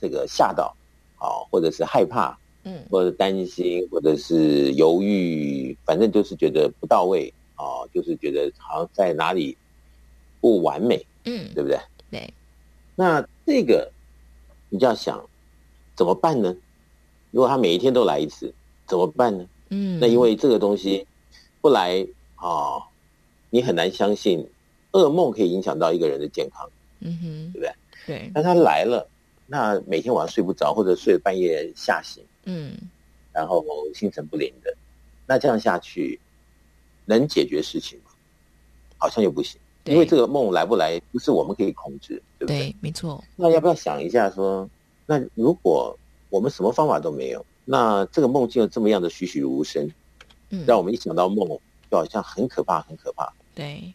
这个吓到，啊，或者是害怕，嗯，或者担心，或者是犹豫，反正就是觉得不到位啊，就是觉得好像在哪里不完美，嗯，对不对？对。那这个你就要想怎么办呢？如果他每一天都来一次，怎么办呢？嗯，那因为这个东西不来啊、哦，你很难相信噩梦可以影响到一个人的健康。嗯哼，对不对？对。那他来了，那每天晚上睡不着，或者睡半夜吓醒，嗯，然后心神不宁的，那这样下去能解决事情吗？好像又不行。因为这个梦来不来不是我们可以控制，对不对？对，没错。那要不要想一下说，那如果我们什么方法都没有，那这个梦境又这么样的栩栩如生，嗯，让我们一想到梦就好像很可怕，很可怕。对。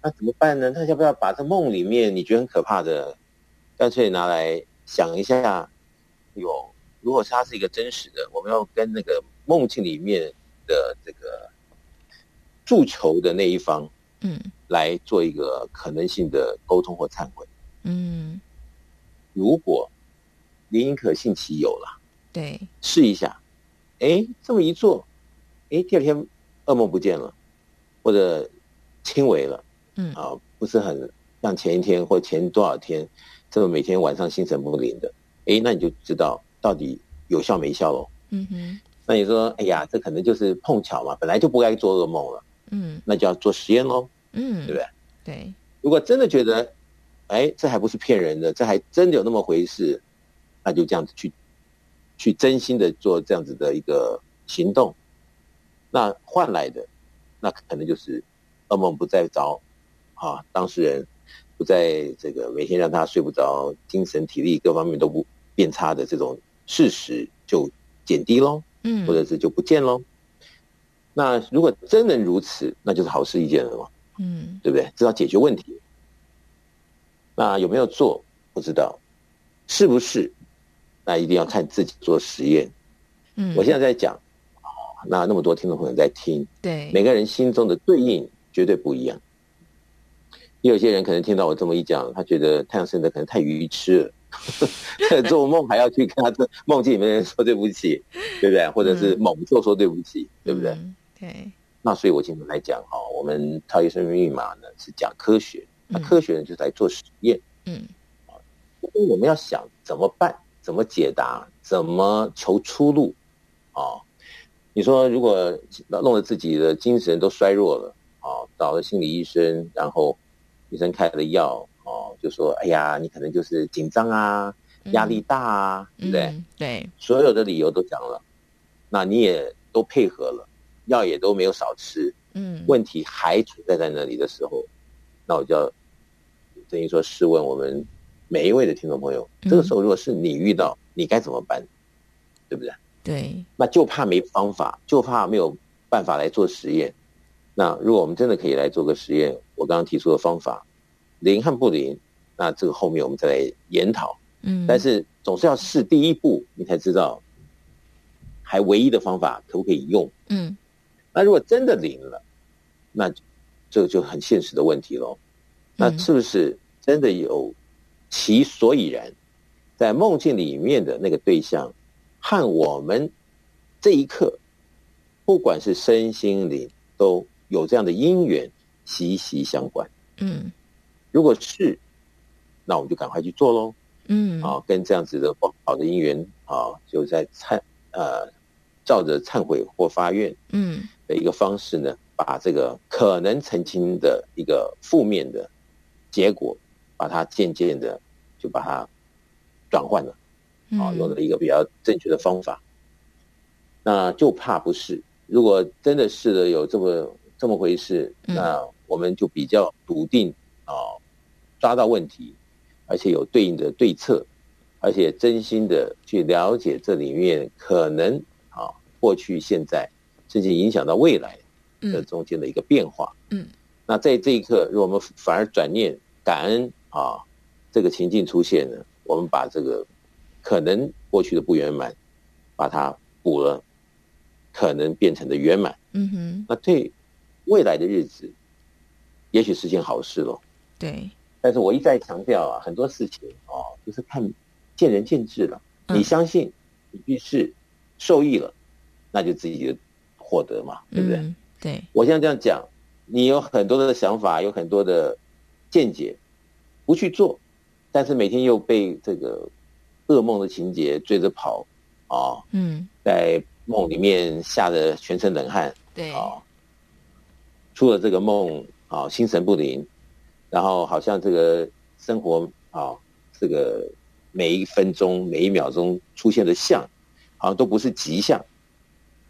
那怎么办呢？那要不要把这梦里面你觉得很可怕的，干脆拿来想一下？有，如果是它是一个真实的，我们要跟那个梦境里面的这个诉求的那一方。嗯，来做一个可能性的沟通或忏悔。嗯，如果您可信其有了，对，试一下。哎，这么一做，哎，第二天噩梦不见了，或者轻微了。嗯啊，不是很像前一天或前多少天这么每天晚上心神不宁的。哎，那你就知道到底有效没效喽。嗯哼，那你说，哎呀，这可能就是碰巧嘛，本来就不该做噩梦了。嗯，那就要做实验喽。嗯，对不对？对。如果真的觉得，哎，这还不是骗人的，这还真的有那么回事，那就这样子去，去真心的做这样子的一个行动，那换来的，那可能就是噩梦不再着，啊，当事人不再这个每天让他睡不着，精神体力各方面都不变差的这种事实就减低喽，嗯，或者是就不见喽。那如果真能如此，那就是好事一件了嘛，嗯，对不对？知道解决问题。那有没有做不知道，是不是？那一定要看自己做实验。嗯，我现在在讲，那那么多听众朋友在听，对，每个人心中的对应绝对不一样。也有些人可能听到我这么一讲，他觉得太阳神的可能太愚痴了。做梦还要去跟他的梦境里面人说对不起，对不对？或者是猛做说对不起，嗯、对不对？对。那所以我今天来讲哈，我们超级生命密码呢是讲科学，那科学呢就是来做实验，嗯，啊，我们要想怎么办，怎么解答，怎么求出路，啊，你说如果弄得自己的精神都衰弱了，啊，找了心理医生，然后医生开了药。哦，就说哎呀，你可能就是紧张啊，压力大啊，嗯、对不对？嗯、对，所有的理由都讲了，那你也都配合了，药也都没有少吃，嗯，问题还存在在那里的时候，那我就要等于说，试问我们每一位的听众朋友，这个时候如果是你遇到，嗯、你该怎么办？对不对？对，那就怕没方法，就怕没有办法来做实验。那如果我们真的可以来做个实验，我刚刚提出的方法。灵和不灵，那这个后面我们再来研讨。嗯，但是总是要试第一步，你才知道还唯一的方法可不可以用。嗯，那如果真的灵了，那这个就很现实的问题喽。那是不是真的有其所以然，在梦境里面的那个对象，和我们这一刻，不管是身心灵，都有这样的因缘，息息相关。嗯，如果是，那我们就赶快去做喽。嗯，啊，跟这样子的不好的因缘啊，就在忏呃，照着忏悔或发愿，嗯，的一个方式呢，把这个可能曾经的一个负面的结果，把它渐渐的就把它转换了，啊，用了一个比较正确的方法。那就怕不是，如果真的是的有这么这么回事，那我们就比较笃定啊，抓到问题。而且有对应的对策，而且真心的去了解这里面可能啊，过去、现在，甚至影响到未来的中间的一个变化。嗯，那在这一刻，如果我们反而转念感恩啊，这个情境出现了，我们把这个可能过去的不圆满，把它补了，可能变成的圆满。嗯哼，那对未来的日子，也许是件好事喽。对。但是我一再强调啊，很多事情哦，就是看见仁见智了。你相信，你必是受益了，那就自己就获得嘛，对不对？嗯、对。我现在这样讲，你有很多的想法，有很多的见解，不去做，但是每天又被这个噩梦的情节追着跑啊，嗯，在梦里面吓得全身冷汗，对啊，出了这个梦啊，心神不宁。然后好像这个生活啊，这个每一分钟、每一秒钟出现的像，好像都不是吉祥。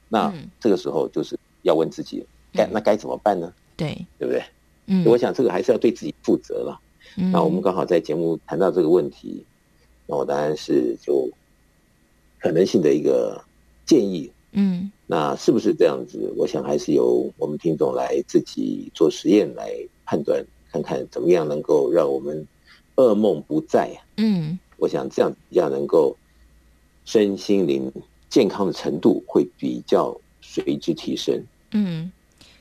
那这个时候就是要问自己，该那该怎么办呢？对，对不对？嗯，我想这个还是要对自己负责了。那我们刚好在节目谈到这个问题，那我当然是就可能性的一个建议。嗯，那是不是这样子？我想还是由我们听众来自己做实验来判断。看看怎么样能够让我们噩梦不再？嗯，我想这样比较能够身心灵健康的程度会比较随之提升。嗯，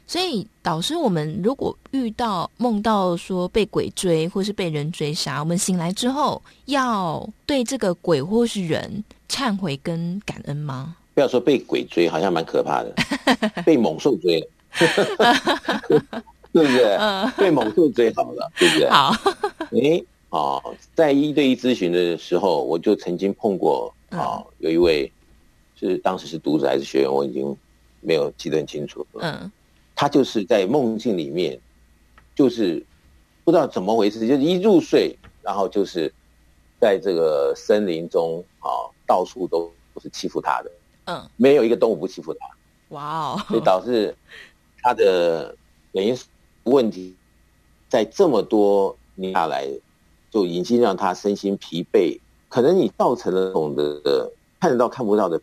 所以导师，我们如果遇到梦到说被鬼追或是被人追杀，我们醒来之后要对这个鬼或是人忏悔跟感恩吗？不要说被鬼追，好像蛮可怕的，被猛兽追了。对不对？嗯，被猛兽追好了，对不对？好，哎，哦，在一对一咨询的时候，我就曾经碰过啊，有一位是当时是读者还是学员，我已经没有记得很清楚。嗯，他就是在梦境里面，就是不知道怎么回事，就是一入睡，然后就是在这个森林中啊，到处都都是欺负他的。嗯，没有一个动物不欺负他。哇哦，所以导致他的等于是。问题在这么多年下来，就已经让他身心疲惫。可能你造成了那种的看得到看不到的，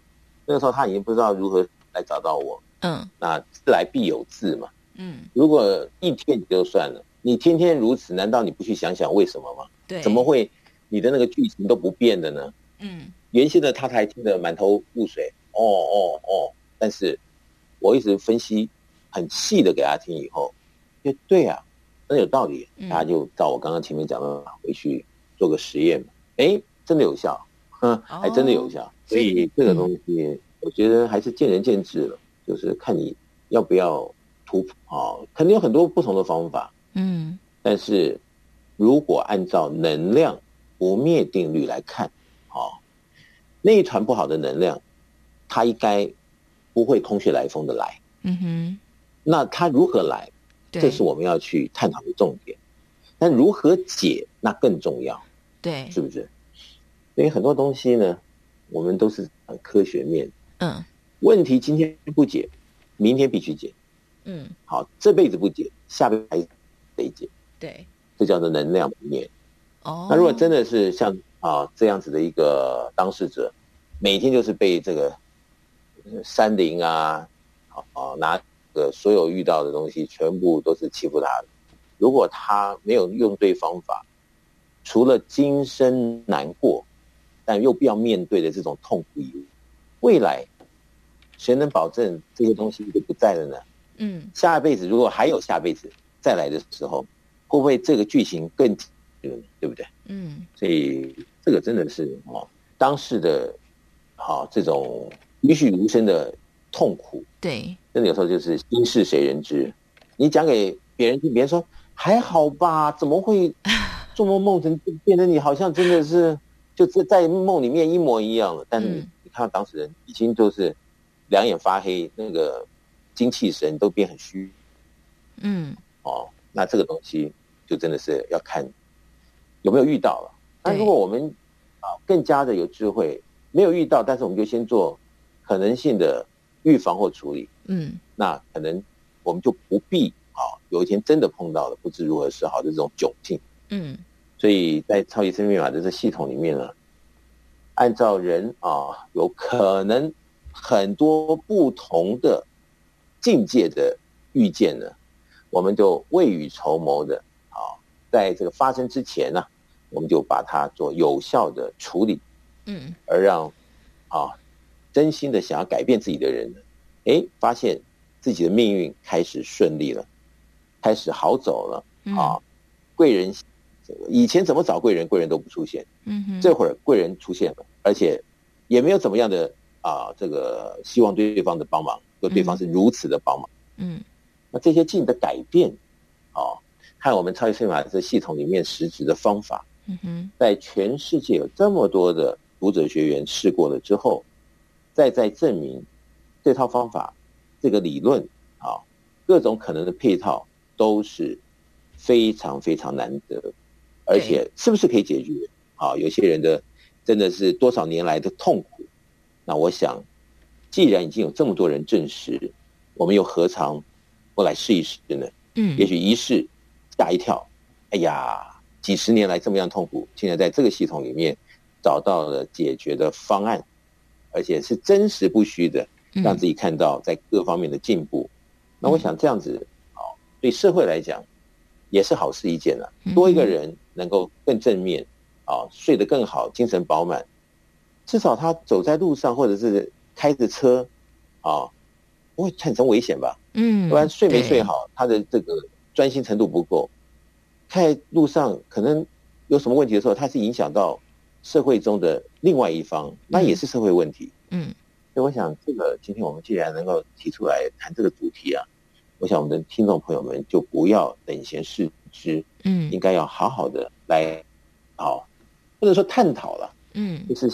那个时候他已经不知道如何来找到我。嗯，那自来必有自嘛。嗯，如果一天也就算了，你天天如此，难道你不去想想为什么吗？对，怎么会你的那个剧情都不变的呢？嗯，原先的他才听得满头雾水。哦哦哦，但是我一直分析很细的给他听以后。哎，对啊，很有道理。大家就照我刚刚前面讲的，回去做个实验。哎，真的有效，哼，还真的有效。所以这个东西，我觉得还是见仁见智了，就是看你要不要突破啊。肯定有很多不同的方法。嗯，但是如果按照能量不灭定律来看，啊，那一团不好的能量，它应该不会空穴来风的来。嗯哼，那它如何来？这是我们要去探讨的重点，但如何解那更重要，对，是不是？因为很多东西呢，我们都是很科学面。嗯，问题今天不解，明天必须解。嗯，好，这辈子不解，下辈子还得解。对，这叫做能量不灭。哦，那如果真的是像啊这样子的一个当事者，每天就是被这个山林啊，啊拿。个所有遇到的东西，全部都是欺负他的。如果他没有用对方法，除了今生难过，但又不要面对的这种痛苦以外，未来谁能保证这些东西就不在了呢？嗯，下辈子如果还有下辈子再来的时候，会不会这个剧情更，对不对？嗯，所以这个真的是哦，当时的，好这种栩栩如生的痛苦，对，真的有时候就是心事谁人知。你讲给别人听，别人说还好吧，怎么会 做梦梦成变成你好像真的是就是在梦里面一模一样了？但是你你看到当事人已经就是两眼发黑，那个精气神都变很虚，嗯，哦，那这个东西就真的是要看有没有遇到了。那如果我们啊更加的有智慧，没有遇到，但是我们就先做可能性的预防或处理，嗯，那可能。我们就不必啊，有一天真的碰到了不知如何是好的这种窘境。嗯，所以在超级生命密码的这系统里面呢，按照人啊有可能很多不同的境界的遇见呢，我们就未雨绸缪的啊，在这个发生之前呢，我们就把它做有效的处理。嗯，而让啊真心的想要改变自己的人呢，哎，发现。自己的命运开始顺利了，开始好走了啊！贵人，以前怎么找贵人，贵人都不出现。嗯哼，这会儿贵人出现了，而且也没有怎么样的啊，这个希望对方的帮忙，就对方是如此的帮忙。嗯，那这些境的改变啊，看我们超级生命密码这系统里面实质的方法。嗯哼，在全世界有这么多的读者学员试过了之后，再再证明这套方法。这个理论啊，各种可能的配套都是非常非常难得，而且是不是可以解决啊？有些人的真的是多少年来的痛苦，那我想，既然已经有这么多人证实，我们又何尝不来试一试呢？嗯，也许一试吓一跳，哎呀，几十年来这么样痛苦，现在在这个系统里面找到了解决的方案，而且是真实不虚的。让自己看到在各方面的进步，那我想这样子啊，对社会来讲也是好事一件了。多一个人能够更正面啊，睡得更好，精神饱满，至少他走在路上或者是开着车啊，不会产生危险吧？嗯，不然睡没睡好，他的这个专心程度不够，在路上可能有什么问题的时候，他是影响到社会中的另外一方，那也是社会问题。嗯。所以我想，这个今天我们既然能够提出来谈这个主题啊，我想我们的听众朋友们就不要等闲视之，嗯，应该要好好的来，哦，或者说探讨了，嗯，就是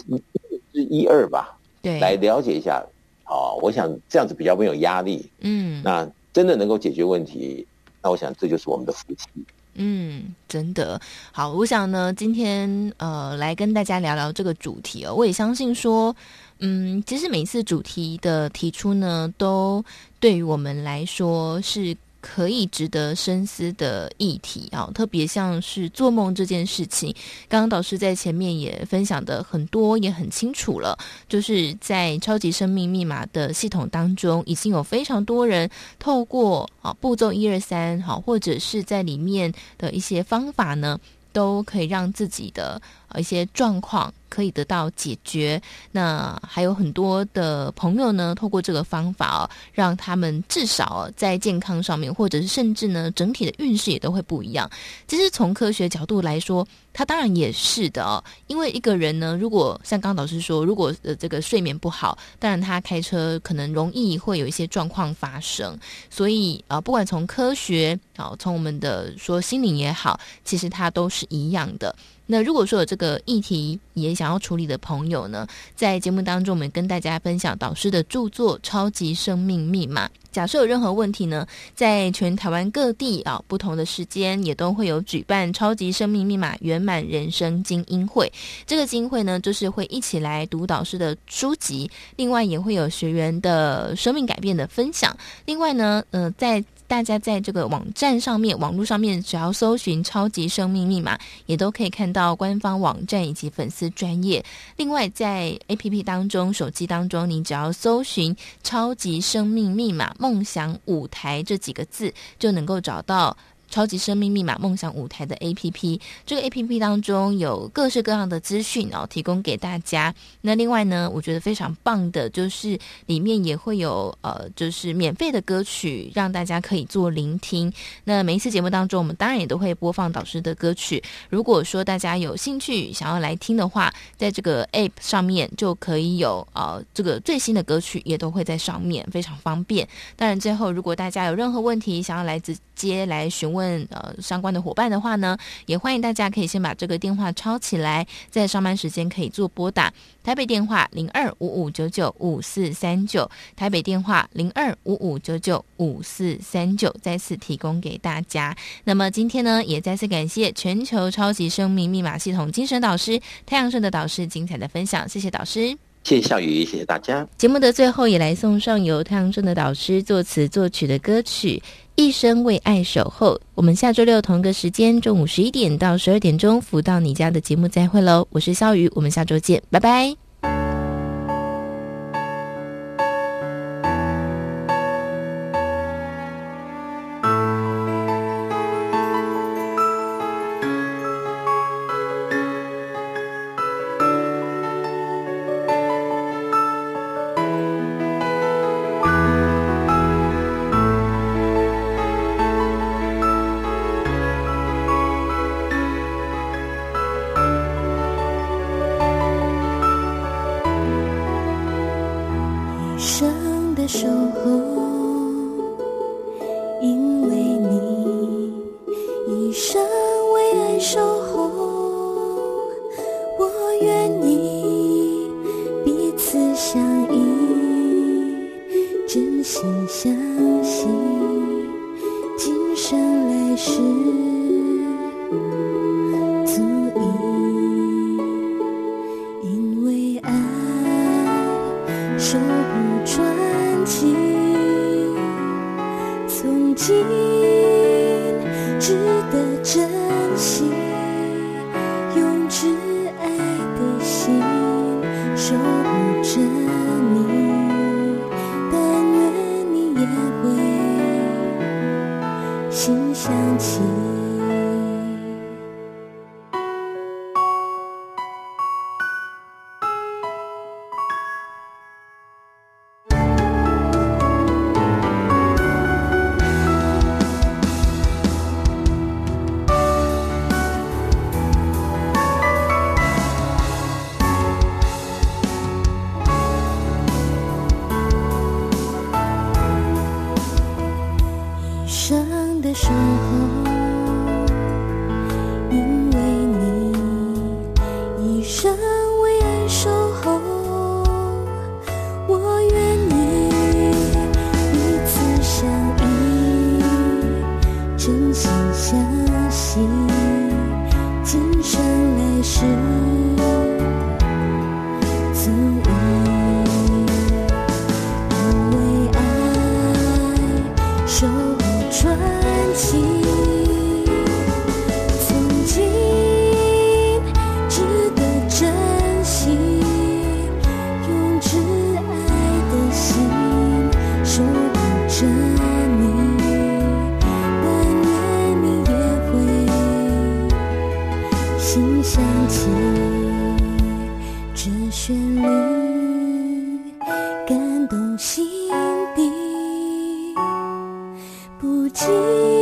一一二吧，对，来了解一下，哦，我想这样子比较没有压力，嗯，那真的能够解决问题，那我想这就是我们的福气。嗯，真的好。我想呢，今天呃，来跟大家聊聊这个主题哦。我也相信说，嗯，其实每次主题的提出呢，都对于我们来说是。可以值得深思的议题啊，特别像是做梦这件事情，刚刚导师在前面也分享的很多，也很清楚了。就是在超级生命密码的系统当中，已经有非常多人透过啊步骤一二三，好，或者是在里面的一些方法呢，都可以让自己的一些状况。可以得到解决。那还有很多的朋友呢，透过这个方法哦，让他们至少在健康上面，或者是甚至呢，整体的运势也都会不一样。其实从科学角度来说，他当然也是的哦。因为一个人呢，如果像刚导师说，如果呃这个睡眠不好，当然他开车可能容易会有一些状况发生。所以啊，不管从科学啊，从我们的说心灵也好，其实它都是一样的。那如果说有这个议题也想要处理的朋友呢，在节目当中，我们跟大家分享导师的著作《超级生命密码》。假设有任何问题呢，在全台湾各地啊，不同的时间也都会有举办《超级生命密码圆满人生精英会》。这个精英会呢，就是会一起来读导师的书籍，另外也会有学员的生命改变的分享。另外呢，呃，在大家在这个网站上面、网络上面，只要搜寻“超级生命密码”，也都可以看到官方网站以及粉丝专业。另外，在 APP 当中、手机当中，你只要搜寻“超级生命密码梦想舞台”这几个字，就能够找到。超级生命密码梦想舞台的 APP，这个 APP 当中有各式各样的资讯哦，提供给大家。那另外呢，我觉得非常棒的就是里面也会有呃，就是免费的歌曲让大家可以做聆听。那每一次节目当中，我们当然也都会播放导师的歌曲。如果说大家有兴趣想要来听的话，在这个 App 上面就可以有呃这个最新的歌曲也都会在上面，非常方便。当然最后，如果大家有任何问题想要来直接来询问。呃相关的伙伴的话呢，也欢迎大家可以先把这个电话抄起来，在上班时间可以做拨打。台北电话零二五五九九五四三九，台北电话零二五五九九五四三九，再次提供给大家。那么今天呢，也再次感谢全球超级生命密码系统精神导师太阳盛的导师精彩的分享，谢谢导师，谢谢笑宇，谢谢大家。节目的最后，也来送上由太阳盛的导师作词作曲的歌曲。一生为爱守候，我们下周六同个时间，中午十一点到十二点钟，福到你家的节目再会喽！我是肖雨，我们下周见，拜拜。记